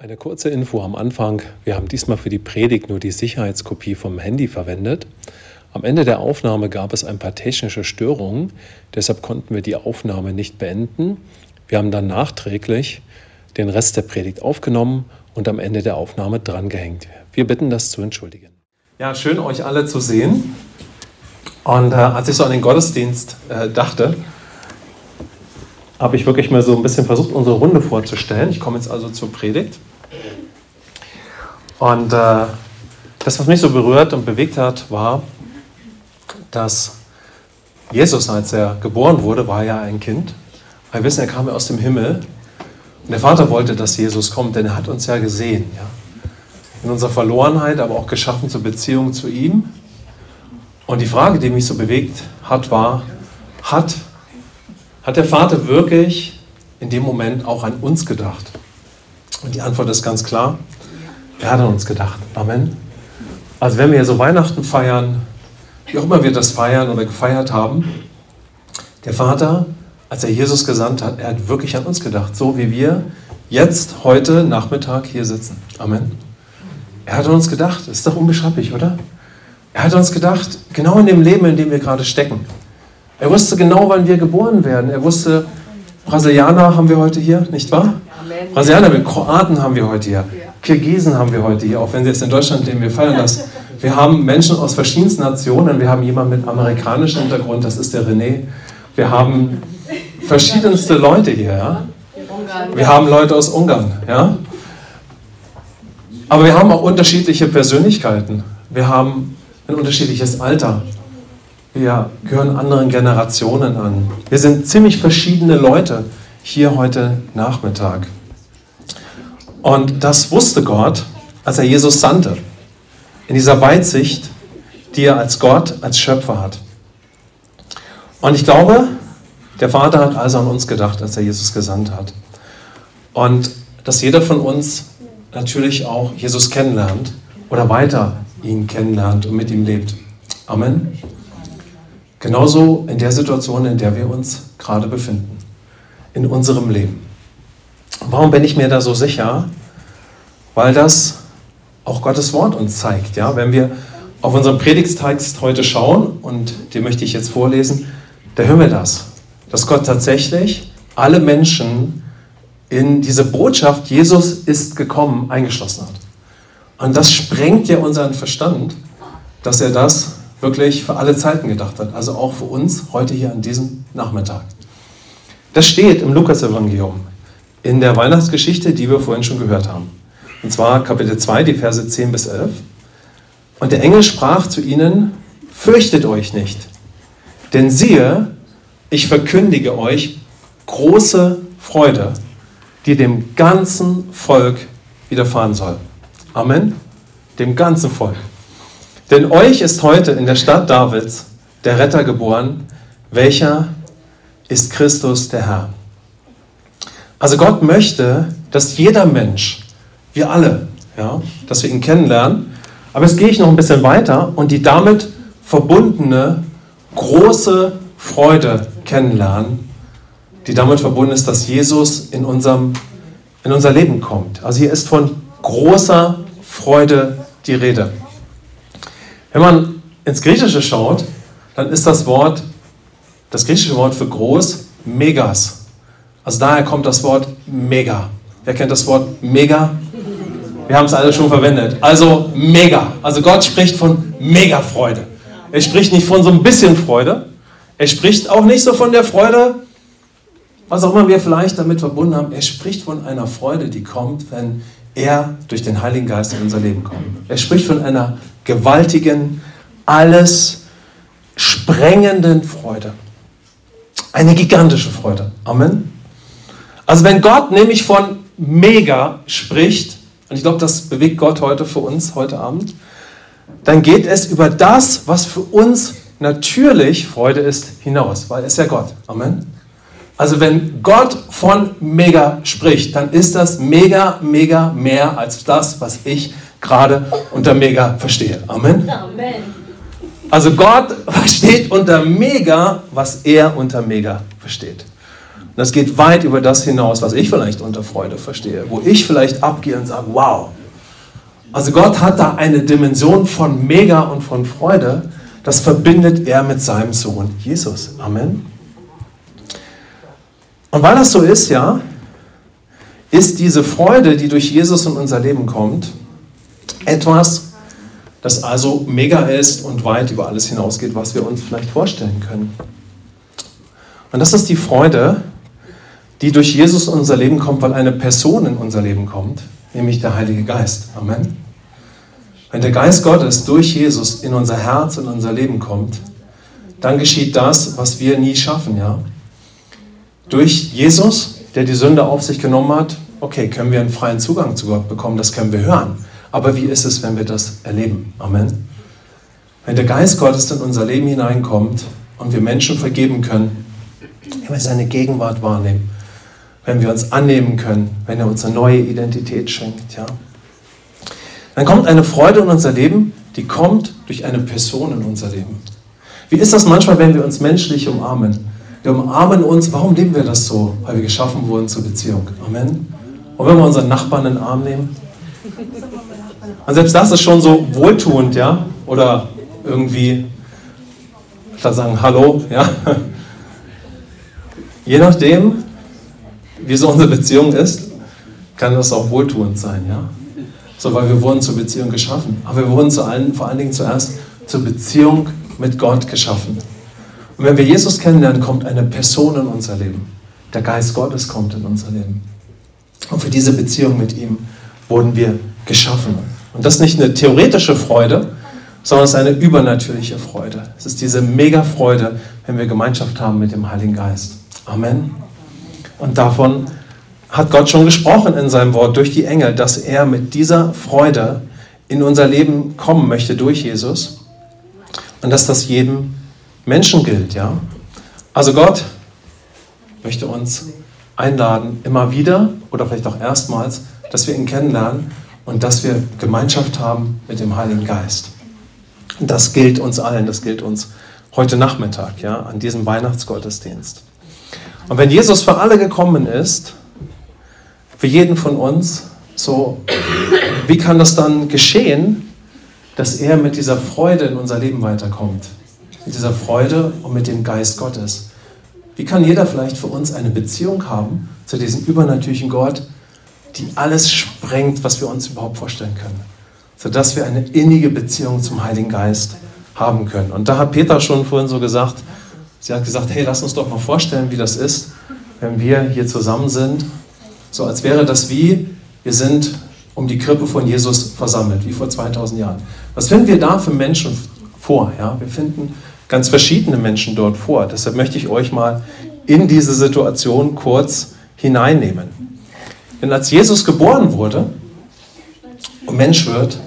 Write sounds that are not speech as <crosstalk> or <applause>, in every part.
Eine kurze Info am Anfang. Wir haben diesmal für die Predigt nur die Sicherheitskopie vom Handy verwendet. Am Ende der Aufnahme gab es ein paar technische Störungen, deshalb konnten wir die Aufnahme nicht beenden. Wir haben dann nachträglich den Rest der Predigt aufgenommen und am Ende der Aufnahme drangehängt. Wir bitten das zu entschuldigen. Ja, schön euch alle zu sehen. Und äh, als ich so an den Gottesdienst äh, dachte, habe ich wirklich mal so ein bisschen versucht, unsere Runde vorzustellen. Ich komme jetzt also zur Predigt. Und äh, das, was mich so berührt und bewegt hat, war, dass Jesus, als er geboren wurde, war ja ein Kind. Wir wissen, er kam ja aus dem Himmel. Und der Vater wollte, dass Jesus kommt, denn er hat uns ja gesehen. Ja? In unserer Verlorenheit, aber auch geschaffen zur Beziehung zu ihm. Und die Frage, die mich so bewegt hat, war, hat hat der Vater wirklich in dem Moment auch an uns gedacht? Und die Antwort ist ganz klar, er hat an uns gedacht. Amen. Also wenn wir so Weihnachten feiern, wie auch immer wir das feiern oder gefeiert haben, der Vater, als er Jesus gesandt hat, er hat wirklich an uns gedacht, so wie wir jetzt heute Nachmittag hier sitzen. Amen. Er hat an uns gedacht, das ist doch unbeschreiblich, oder? Er hat uns gedacht, genau in dem Leben, in dem wir gerade stecken. Er wusste genau, wann wir geboren werden. Er wusste, Brasilianer haben wir heute hier, nicht wahr? Brasilianer, Kroaten haben wir heute hier. Kirgisen haben wir heute hier, auch wenn sie jetzt in Deutschland leben, wir feiern das. Wir haben Menschen aus verschiedensten Nationen. Wir haben jemanden mit amerikanischem Hintergrund, das ist der René. Wir haben verschiedenste Leute hier. Ja? Wir haben Leute aus Ungarn. Ja? Aber wir haben auch unterschiedliche Persönlichkeiten. Wir haben ein unterschiedliches Alter. Wir gehören anderen Generationen an. Wir sind ziemlich verschiedene Leute hier heute Nachmittag. Und das wusste Gott, als er Jesus sandte. In dieser Weitsicht, die er als Gott, als Schöpfer hat. Und ich glaube, der Vater hat also an uns gedacht, als er Jesus gesandt hat. Und dass jeder von uns natürlich auch Jesus kennenlernt oder weiter ihn kennenlernt und mit ihm lebt. Amen. Genauso in der Situation, in der wir uns gerade befinden, in unserem Leben. Warum bin ich mir da so sicher? Weil das auch Gottes Wort uns zeigt. Ja? Wenn wir auf unseren Predigttext heute schauen, und den möchte ich jetzt vorlesen, da hören wir das, dass Gott tatsächlich alle Menschen in diese Botschaft, Jesus ist gekommen, eingeschlossen hat. Und das sprengt ja unseren Verstand, dass er das wirklich für alle Zeiten gedacht hat, also auch für uns heute hier an diesem Nachmittag. Das steht im Lukas-Evangelium in der Weihnachtsgeschichte, die wir vorhin schon gehört haben. Und zwar Kapitel 2, die Verse 10 bis 11. Und der Engel sprach zu ihnen, fürchtet euch nicht, denn siehe, ich verkündige euch große Freude, die dem ganzen Volk widerfahren soll. Amen. Dem ganzen Volk. Denn euch ist heute in der Stadt Davids der Retter geboren, welcher ist Christus der Herr. Also Gott möchte, dass jeder Mensch, wir alle, ja, dass wir ihn kennenlernen. Aber jetzt gehe ich noch ein bisschen weiter und die damit verbundene große Freude kennenlernen, die damit verbunden ist, dass Jesus in, unserem, in unser Leben kommt. Also hier ist von großer Freude die Rede. Wenn man ins Griechische schaut, dann ist das Wort, das griechische Wort für groß, megas. Also daher kommt das Wort mega. Wer kennt das Wort mega? Wir haben es alle schon verwendet. Also mega. Also Gott spricht von mega Freude. Er spricht nicht von so ein bisschen Freude. Er spricht auch nicht so von der Freude, was auch immer wir vielleicht damit verbunden haben. Er spricht von einer Freude, die kommt, wenn er durch den Heiligen Geist in unser Leben kommt. Er spricht von einer gewaltigen, alles sprengenden Freude. Eine gigantische Freude. Amen. Also wenn Gott nämlich von mega spricht, und ich glaube, das bewegt Gott heute für uns, heute Abend, dann geht es über das, was für uns natürlich Freude ist, hinaus, weil ist ja Gott. Amen. Also wenn Gott von mega spricht, dann ist das mega, mega mehr als das, was ich gerade unter mega verstehe. Amen. Amen. Also Gott versteht unter mega, was er unter mega versteht. Das geht weit über das hinaus, was ich vielleicht unter Freude verstehe, wo ich vielleicht abgehe und sage, wow. Also Gott hat da eine Dimension von Mega und von Freude, das verbindet er mit seinem Sohn Jesus. Amen. Und weil das so ist, ja, ist diese Freude, die durch Jesus in unser Leben kommt, etwas, das also mega ist und weit über alles hinausgeht, was wir uns vielleicht vorstellen können. Und das ist die Freude, die durch Jesus in unser Leben kommt, weil eine Person in unser Leben kommt, nämlich der Heilige Geist. Amen. Wenn der Geist Gottes durch Jesus in unser Herz, in unser Leben kommt, dann geschieht das, was wir nie schaffen, ja. Durch Jesus, der die Sünde auf sich genommen hat, okay, können wir einen freien Zugang zu Gott bekommen, das können wir hören. Aber wie ist es, wenn wir das erleben? Amen. Wenn der Geist Gottes in unser Leben hineinkommt und wir Menschen vergeben können, wenn wir seine Gegenwart wahrnehmen, wenn wir uns annehmen können, wenn er uns eine neue Identität schenkt, ja. Dann kommt eine Freude in unser Leben, die kommt durch eine Person in unser Leben. Wie ist das manchmal, wenn wir uns menschlich umarmen? Wir umarmen uns, warum leben wir das so? Weil wir geschaffen wurden zur Beziehung. Amen. Und wenn wir unseren Nachbarn in den Arm nehmen? Und selbst das ist schon so wohltuend, ja? Oder irgendwie, statt sagen Hallo, ja? <laughs> Je nachdem, wie so unsere Beziehung ist, kann das auch wohltuend sein, ja? So, weil wir wurden zur Beziehung geschaffen. Aber wir wurden allen, vor allen Dingen zuerst zur Beziehung mit Gott geschaffen. Und wenn wir Jesus kennenlernen, kommt eine Person in unser Leben. Der Geist Gottes kommt in unser Leben. Und für diese Beziehung mit ihm wurden wir geschaffen. Und das ist nicht eine theoretische Freude, sondern es ist eine übernatürliche Freude. Es ist diese mega Freude, wenn wir Gemeinschaft haben mit dem Heiligen Geist. Amen. Und davon hat Gott schon gesprochen in seinem Wort durch die Engel, dass er mit dieser Freude in unser Leben kommen möchte durch Jesus und dass das jedem Menschen gilt, ja? Also Gott möchte uns einladen, immer wieder oder vielleicht auch erstmals, dass wir ihn kennenlernen und dass wir Gemeinschaft haben mit dem Heiligen Geist. Und das gilt uns allen, das gilt uns heute Nachmittag, ja, an diesem Weihnachtsgottesdienst. Und wenn Jesus für alle gekommen ist, für jeden von uns, so, wie kann das dann geschehen, dass er mit dieser Freude in unser Leben weiterkommt? Mit dieser Freude und mit dem Geist Gottes. Wie kann jeder vielleicht für uns eine Beziehung haben zu diesem übernatürlichen Gott, die alles sprengt, was wir uns überhaupt vorstellen können? Sodass wir eine innige Beziehung zum Heiligen Geist haben können. Und da hat Peter schon vorhin so gesagt, Sie hat gesagt, hey, lass uns doch mal vorstellen, wie das ist, wenn wir hier zusammen sind. So als wäre das wie, wir sind um die Krippe von Jesus versammelt, wie vor 2000 Jahren. Was finden wir da für Menschen vor? Ja, wir finden ganz verschiedene Menschen dort vor. Deshalb möchte ich euch mal in diese Situation kurz hineinnehmen. Denn als Jesus geboren wurde und Mensch wird,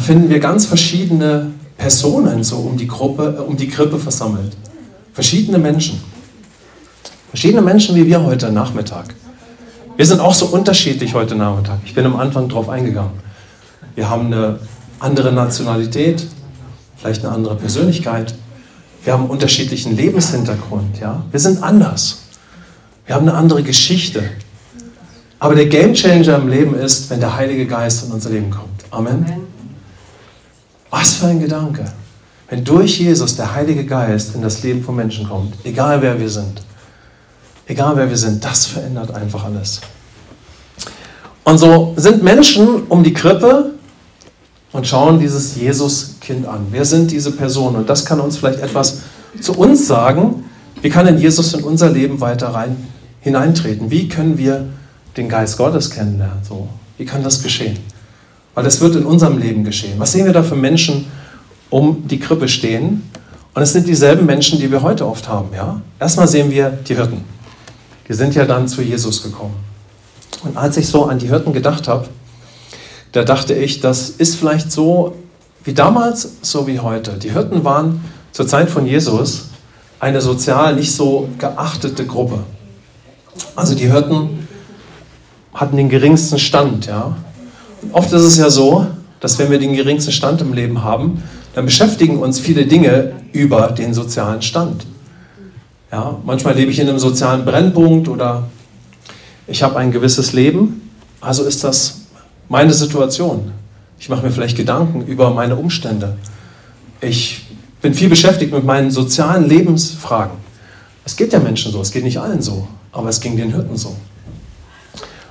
finden wir ganz verschiedene Personen so um die, Gruppe, äh, um die Krippe versammelt. Verschiedene Menschen. Verschiedene Menschen wie wir heute Nachmittag. Wir sind auch so unterschiedlich heute Nachmittag. Ich bin am Anfang darauf eingegangen. Wir haben eine andere Nationalität, vielleicht eine andere Persönlichkeit. Wir haben einen unterschiedlichen Lebenshintergrund. Ja? Wir sind anders. Wir haben eine andere Geschichte. Aber der Gamechanger im Leben ist, wenn der Heilige Geist in unser Leben kommt. Amen. Amen. Was für ein Gedanke. Wenn durch Jesus der Heilige Geist in das Leben von Menschen kommt, egal wer wir sind, egal wer wir sind, das verändert einfach alles. Und so sind Menschen um die Krippe und schauen dieses Jesus-Kind an. Wer sind diese Personen? Und das kann uns vielleicht etwas zu uns sagen. Wie kann denn Jesus in unser Leben weiter rein, hineintreten? Wie können wir den Geist Gottes kennenlernen? So, wie kann das geschehen? Weil das wird in unserem Leben geschehen. Was sehen wir da für Menschen um die Krippe stehen? Und es sind dieselben Menschen, die wir heute oft haben. Ja? Erstmal sehen wir die Hirten. Die sind ja dann zu Jesus gekommen. Und als ich so an die Hirten gedacht habe, da dachte ich, das ist vielleicht so wie damals, so wie heute. Die Hirten waren zur Zeit von Jesus eine sozial nicht so geachtete Gruppe. Also die Hirten hatten den geringsten Stand, ja. Oft ist es ja so, dass wenn wir den geringsten Stand im Leben haben, dann beschäftigen uns viele Dinge über den sozialen Stand. Ja, manchmal lebe ich in einem sozialen Brennpunkt oder ich habe ein gewisses Leben, also ist das meine Situation. Ich mache mir vielleicht Gedanken über meine Umstände. Ich bin viel beschäftigt mit meinen sozialen Lebensfragen. Es geht ja Menschen so, es geht nicht allen so, aber es ging den Hirten so.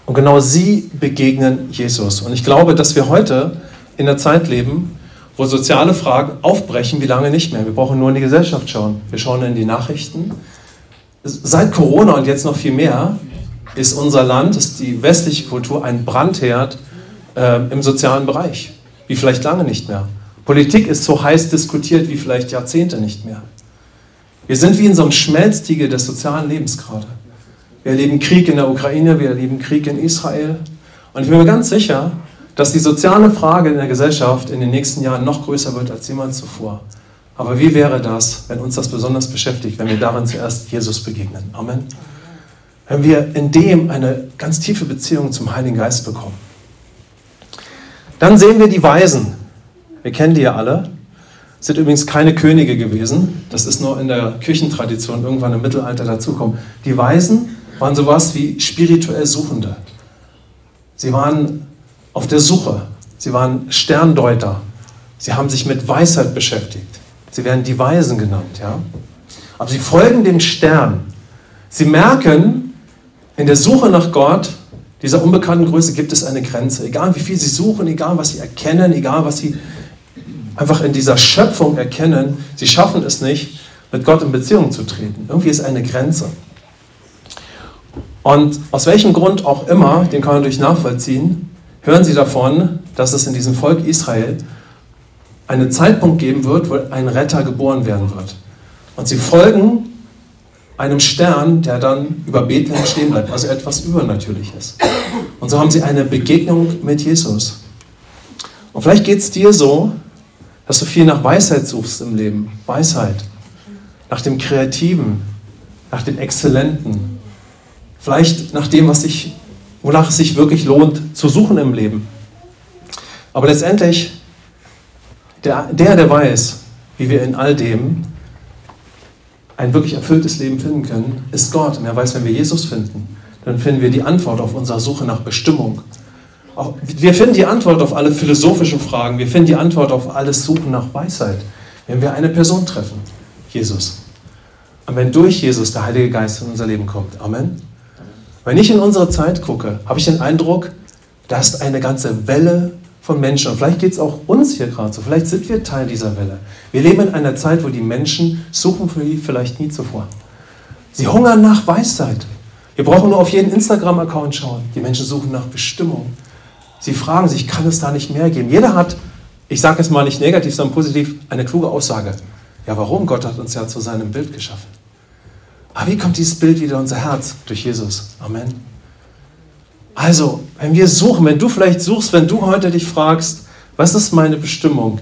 Und genau sie begegnen Jesus. Und ich glaube, dass wir heute in der Zeit leben, wo soziale Fragen aufbrechen wie lange nicht mehr. Wir brauchen nur in die Gesellschaft schauen. Wir schauen in die Nachrichten. Seit Corona und jetzt noch viel mehr ist unser Land, ist die westliche Kultur ein Brandherd äh, im sozialen Bereich, wie vielleicht lange nicht mehr. Politik ist so heiß diskutiert wie vielleicht Jahrzehnte nicht mehr. Wir sind wie in so einem Schmelztiegel des sozialen Lebens gerade. Wir erleben Krieg in der Ukraine, wir erleben Krieg in Israel. Und ich bin mir ganz sicher, dass die soziale Frage in der Gesellschaft in den nächsten Jahren noch größer wird als jemals zuvor. Aber wie wäre das, wenn uns das besonders beschäftigt, wenn wir darin zuerst Jesus begegnen? Amen. Wenn wir in dem eine ganz tiefe Beziehung zum Heiligen Geist bekommen. Dann sehen wir die Weisen. Wir kennen die ja alle. Sind übrigens keine Könige gewesen. Das ist nur in der Küchentradition irgendwann im Mittelalter dazukommen. Die Weisen waren sowas wie spirituell Suchende. Sie waren auf der Suche. Sie waren Sterndeuter. Sie haben sich mit Weisheit beschäftigt. Sie werden die Weisen genannt, ja. Aber sie folgen dem Stern. Sie merken, in der Suche nach Gott, dieser unbekannten Größe, gibt es eine Grenze. Egal wie viel sie suchen, egal was sie erkennen, egal was sie einfach in dieser Schöpfung erkennen, sie schaffen es nicht, mit Gott in Beziehung zu treten. Irgendwie ist eine Grenze. Und aus welchem Grund auch immer, den kann man durch nachvollziehen, hören sie davon, dass es in diesem Volk Israel einen Zeitpunkt geben wird, wo ein Retter geboren werden wird. Und sie folgen einem Stern, der dann über Bethlehem stehen bleibt, also etwas Übernatürliches. Und so haben sie eine Begegnung mit Jesus. Und vielleicht geht es dir so, dass du viel nach Weisheit suchst im Leben. Weisheit. Nach dem Kreativen, nach dem Exzellenten. Vielleicht nach dem, was sich, wonach es sich wirklich lohnt zu suchen im Leben. Aber letztendlich der, der, der weiß, wie wir in all dem ein wirklich erfülltes Leben finden können, ist Gott. Und er weiß, wenn wir Jesus finden, dann finden wir die Antwort auf unsere Suche nach Bestimmung. Auch, wir finden die Antwort auf alle philosophischen Fragen. Wir finden die Antwort auf alles Suchen nach Weisheit, wenn wir eine Person treffen, Jesus. Und wenn durch Jesus der Heilige Geist in unser Leben kommt. Amen. Wenn ich in unsere Zeit gucke, habe ich den Eindruck, da ist eine ganze Welle von Menschen. Und vielleicht geht es auch uns hier gerade so. Vielleicht sind wir Teil dieser Welle. Wir leben in einer Zeit, wo die Menschen suchen für die vielleicht nie zuvor. Sie hungern nach Weisheit. Wir brauchen nur auf jeden Instagram-Account schauen. Die Menschen suchen nach Bestimmung. Sie fragen sich, kann es da nicht mehr geben? Jeder hat, ich sage es mal nicht negativ, sondern positiv, eine kluge Aussage. Ja, warum? Gott hat uns ja zu seinem Bild geschaffen. Aber wie kommt dieses Bild wieder in unser Herz? Durch Jesus. Amen. Also, wenn wir suchen, wenn du vielleicht suchst, wenn du heute dich fragst, was ist meine Bestimmung?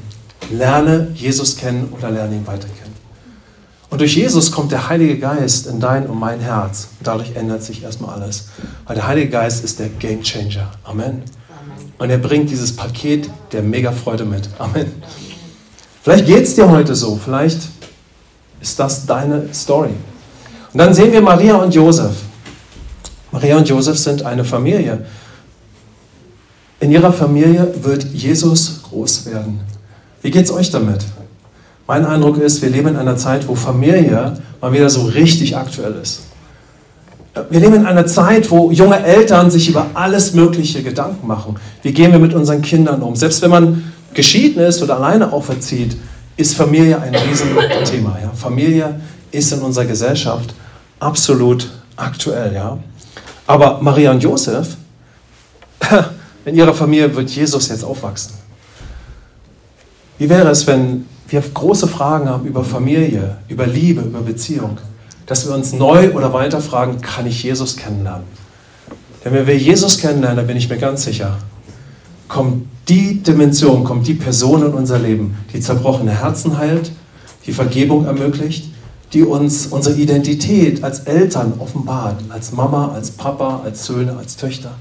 Lerne Jesus kennen oder lerne ihn weiter kennen. Und durch Jesus kommt der Heilige Geist in dein und mein Herz. Und dadurch ändert sich erstmal alles. Weil der Heilige Geist ist der Game Changer. Amen. Und er bringt dieses Paket der Mega-Freude mit. Amen. Vielleicht geht es dir heute so. Vielleicht ist das deine Story. Und dann sehen wir Maria und Josef. Maria und Josef sind eine Familie. In ihrer Familie wird Jesus groß werden. Wie geht es euch damit? Mein Eindruck ist, wir leben in einer Zeit, wo Familie mal wieder so richtig aktuell ist. Wir leben in einer Zeit, wo junge Eltern sich über alles Mögliche Gedanken machen. Wie gehen wir mit unseren Kindern um? Selbst wenn man geschieden ist oder alleine auferzieht, ist Familie ein Riesenthema. Ja? Familie ist in unserer Gesellschaft absolut aktuell. Ja? Aber Maria und Josef, <laughs> in ihrer Familie wird Jesus jetzt aufwachsen. Wie wäre es, wenn wir große Fragen haben über Familie, über Liebe, über Beziehung, dass wir uns neu oder weiter fragen, kann ich Jesus kennenlernen? Denn wenn wir Jesus kennenlernen, dann bin ich mir ganz sicher, kommt die Dimension, kommt die Person in unser Leben, die zerbrochene Herzen heilt, die Vergebung ermöglicht, die uns unsere Identität als Eltern offenbart, als Mama, als Papa, als Söhne, als Töchter.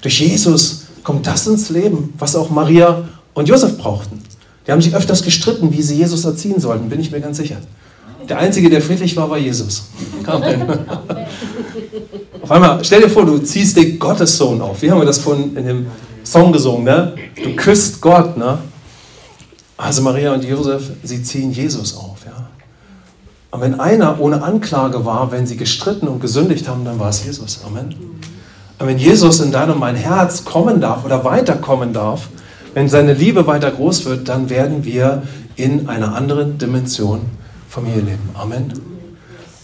Durch Jesus kommt das ins Leben, was auch Maria und Josef brauchten. Die haben sich öfters gestritten, wie sie Jesus erziehen sollten, bin ich mir ganz sicher. Der Einzige, der friedlich war, war Jesus. Amen. <laughs> Auf einmal, stell dir vor, du ziehst den Gottessohn auf. Wie haben wir das vorhin in dem Song gesungen? Ne? Du küsst Gott. Ne? Also Maria und Josef, sie ziehen Jesus auf. Und wenn einer ohne Anklage war, wenn sie gestritten und gesündigt haben, dann war es Jesus. Amen. Und wenn Jesus in dein und mein Herz kommen darf oder weiterkommen darf, wenn seine Liebe weiter groß wird, dann werden wir in einer anderen Dimension Familie leben. Amen.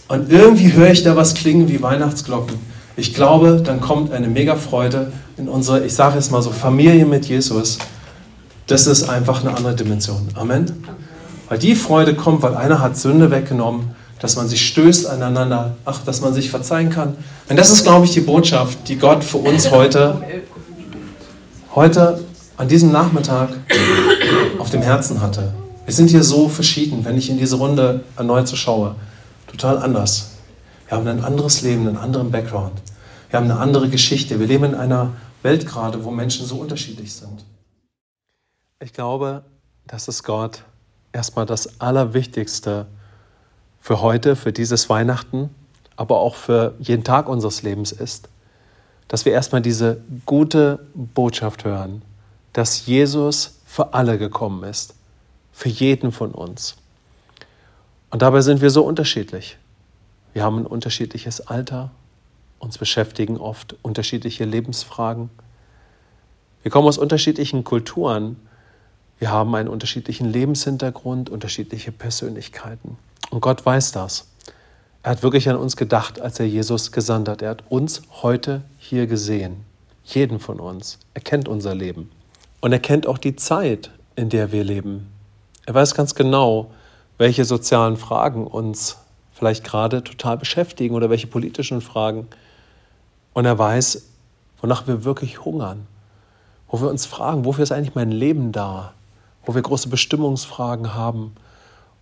Und irgendwie höre ich da was klingen wie Weihnachtsglocken. Ich glaube, dann kommt eine mega Freude in unsere, ich sage es mal so, Familie mit Jesus. Das ist einfach eine andere Dimension. Amen. Weil die Freude kommt, weil einer hat Sünde weggenommen, dass man sich stößt aneinander, ach, dass man sich verzeihen kann. Und das ist, glaube ich, die Botschaft, die Gott für uns heute, heute an diesem Nachmittag auf dem Herzen hatte. Wir sind hier so verschieden, wenn ich in diese Runde erneut so schaue. Total anders. Wir haben ein anderes Leben, einen anderen Background. Wir haben eine andere Geschichte. Wir leben in einer Welt gerade, wo Menschen so unterschiedlich sind. Ich glaube, dass es Gott erstmal das Allerwichtigste für heute, für dieses Weihnachten, aber auch für jeden Tag unseres Lebens ist, dass wir erstmal diese gute Botschaft hören, dass Jesus für alle gekommen ist, für jeden von uns. Und dabei sind wir so unterschiedlich. Wir haben ein unterschiedliches Alter, uns beschäftigen oft unterschiedliche Lebensfragen. Wir kommen aus unterschiedlichen Kulturen, wir haben einen unterschiedlichen Lebenshintergrund, unterschiedliche Persönlichkeiten. Und Gott weiß das. Er hat wirklich an uns gedacht, als er Jesus gesandt hat. Er hat uns heute hier gesehen. Jeden von uns. Er kennt unser Leben. Und er kennt auch die Zeit, in der wir leben. Er weiß ganz genau, welche sozialen Fragen uns vielleicht gerade total beschäftigen oder welche politischen Fragen. Und er weiß, wonach wir wirklich hungern, wo wir uns fragen, wofür ist eigentlich mein Leben da, wo wir große Bestimmungsfragen haben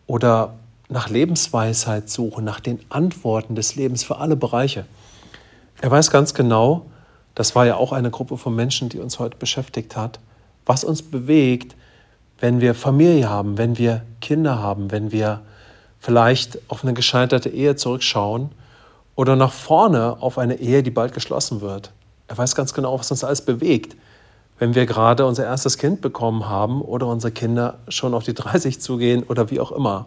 oder nach Lebensweisheit suchen, nach den Antworten des Lebens für alle Bereiche. Er weiß ganz genau, das war ja auch eine Gruppe von Menschen, die uns heute beschäftigt hat, was uns bewegt, wenn wir Familie haben, wenn wir Kinder haben, wenn wir vielleicht auf eine gescheiterte Ehe zurückschauen oder nach vorne auf eine Ehe, die bald geschlossen wird. Er weiß ganz genau, was uns alles bewegt, wenn wir gerade unser erstes Kind bekommen haben oder unsere Kinder schon auf die 30 zugehen oder wie auch immer.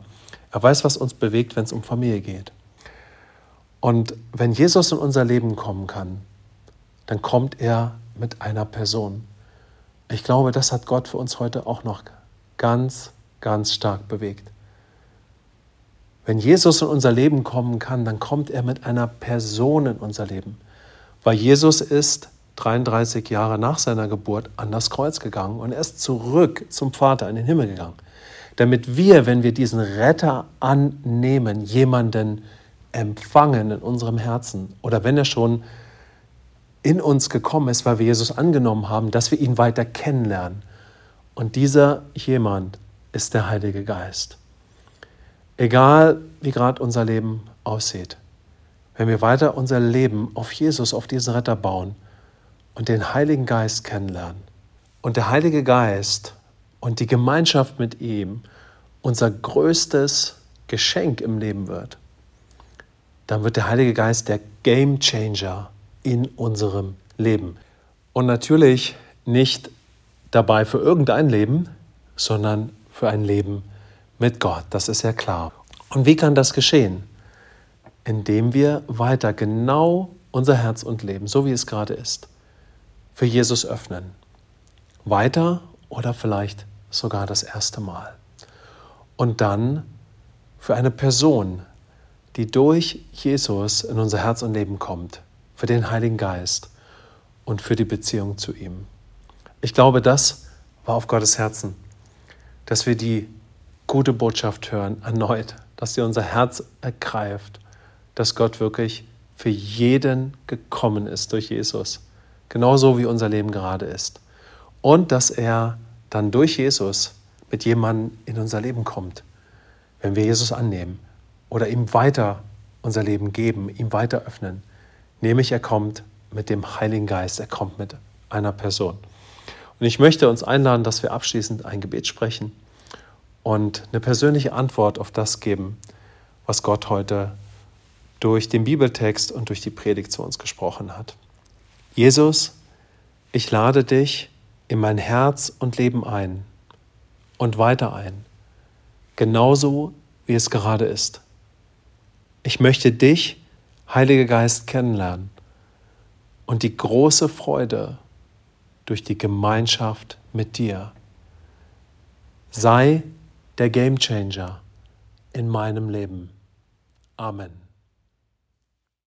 Er weiß, was uns bewegt, wenn es um Familie geht. Und wenn Jesus in unser Leben kommen kann, dann kommt er mit einer Person. Ich glaube, das hat Gott für uns heute auch noch ganz, ganz stark bewegt. Wenn Jesus in unser Leben kommen kann, dann kommt er mit einer Person in unser Leben. Weil Jesus ist 33 Jahre nach seiner Geburt an das Kreuz gegangen und er ist zurück zum Vater in den Himmel gegangen. Damit wir, wenn wir diesen Retter annehmen, jemanden empfangen in unserem Herzen oder wenn er schon in uns gekommen ist, weil wir Jesus angenommen haben, dass wir ihn weiter kennenlernen. Und dieser jemand ist der Heilige Geist. Egal wie gerade unser Leben aussieht, wenn wir weiter unser Leben auf Jesus, auf diesen Retter bauen und den Heiligen Geist kennenlernen und der Heilige Geist und die Gemeinschaft mit ihm unser größtes Geschenk im Leben wird, dann wird der Heilige Geist der Game Changer in unserem Leben. Und natürlich nicht dabei für irgendein Leben, sondern für ein Leben mit Gott. Das ist ja klar. Und wie kann das geschehen? Indem wir weiter genau unser Herz und Leben, so wie es gerade ist, für Jesus öffnen. Weiter oder vielleicht sogar das erste Mal. Und dann für eine Person, die durch Jesus in unser Herz und Leben kommt, für den Heiligen Geist und für die Beziehung zu ihm. Ich glaube, das war auf Gottes Herzen, dass wir die gute Botschaft hören, erneut, dass sie unser Herz ergreift, dass Gott wirklich für jeden gekommen ist durch Jesus, genauso wie unser Leben gerade ist. Und dass er dann durch Jesus mit jemandem in unser Leben kommt, wenn wir Jesus annehmen oder ihm weiter unser Leben geben, ihm weiter öffnen, Nämlich er kommt mit dem Heiligen Geist, er kommt mit einer Person. Und ich möchte uns einladen, dass wir abschließend ein Gebet sprechen und eine persönliche Antwort auf das geben, was Gott heute durch den Bibeltext und durch die Predigt zu uns gesprochen hat. Jesus, ich lade dich in mein Herz und Leben ein und weiter ein, genauso wie es gerade ist. Ich möchte dich, Heiliger Geist, kennenlernen und die große Freude durch die Gemeinschaft mit dir. Sei der Gamechanger in meinem Leben. Amen.